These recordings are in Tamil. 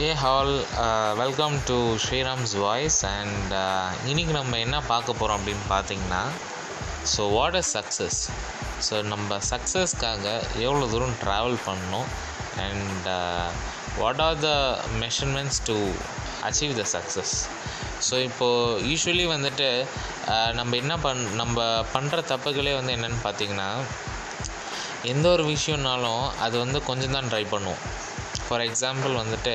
Hey all welcome to Sriram's voice and இன்றைக்கி நம்ம என்ன பார்க்க போகிறோம் அப்படின்னு பார்த்தீங்கன்னா so what is success so நம்ம சக்ஸஸ்க்காக எவ்வளோ தூரம் ட்ராவல் பண்ணணும்? And what are the measurements to achieve the success so இப்போது யூஸ்வலி வந்துட்டு uh, நம்ம என்ன பண் நம்ம பண்ணுற தப்புகளே வந்து என்னென்னு பார்த்தீங்கன்னா எந்த ஒரு விஷயம்னாலும் அது வந்து கொஞ்சம் தான் ட்ரை பண்ணுவோம். ஃபார் எக்ஸாம்பிள் வந்துட்டு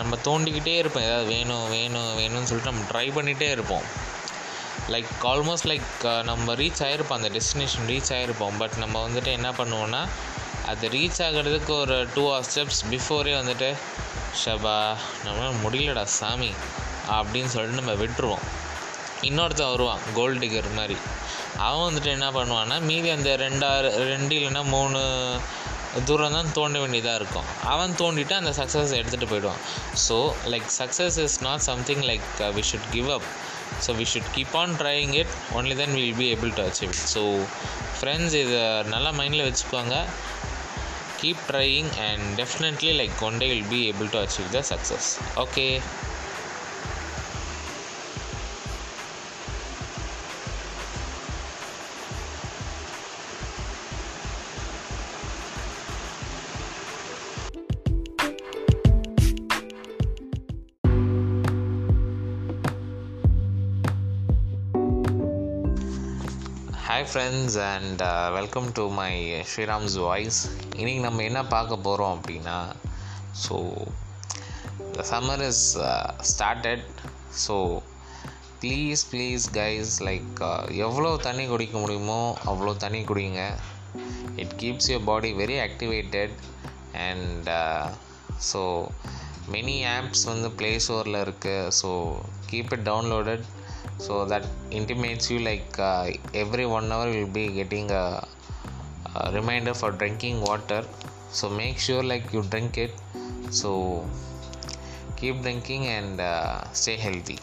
நம்ம தோண்டிக்கிட்டே இருப்போம். ஏதாவது வேணும் வேணும் வேணும்னு சொல்லிட்டு நம்ம ட்ரை பண்ணிகிட்டே இருப்போம். லைக் ஆல்மோஸ்ட் லைக் நம்ம ரீச் ஆகிருப்போம் அந்த டெஸ்டினேஷன் ரீச் ஆகிருப்போம் பட் நம்ம வந்துட்டு என்ன பண்ணுவோன்னா அது ரீச் ஆகிறதுக்கு ஒரு டூ ஆர் ஸ்டெப்ஸ் பிஃபோரே வந்துட்டு ஷபா நம்மளால் முடியலடா சாமி அப்படின்னு சொல்லிட்டு நம்ம விட்டுருவோம். இன்னொருத்தன் வருவான் கோல்டு டிகர் மாதிரி. அவன் வந்துட்டு என்ன பண்ணுவான்னா மீதி அந்த ரெண்டாறு ரெண்டு இல்லைன்னா மூணு தூரம் தான் தோண்ட வேண்டியதாக இருக்கும். அவன் தோண்டிட்டு அந்த சக்ஸஸ் எடுத்துகிட்டு போயிடுவான். So like success is not something like we should give up so we should keep on trying it only then will be able to achieve it so friends இதை நல்லா மைண்டில் வச்சுக்கோங்க. Keep trying and definitely like one day will be able to achieve the success okay hi friends and welcome to my Sriram's voice இன்றைக்கி நம்ம என்ன பார்க்க போகிறோம் அப்படின்னா so the summer is started so please please guys like எவ்வளோ தண்ணி குடிக்க முடியுமோ அவ்வளோ தண்ணி குடிங்க. It keeps your body very activated and so many apps வந்து ப்ளே ஸ்டோரில் இருக்குது so keep it downloaded so that intimates you like uh, every one hour you'll be getting a, a reminder for drinking water. So make sure like you drink it. So keep drinking and uh, stay healthy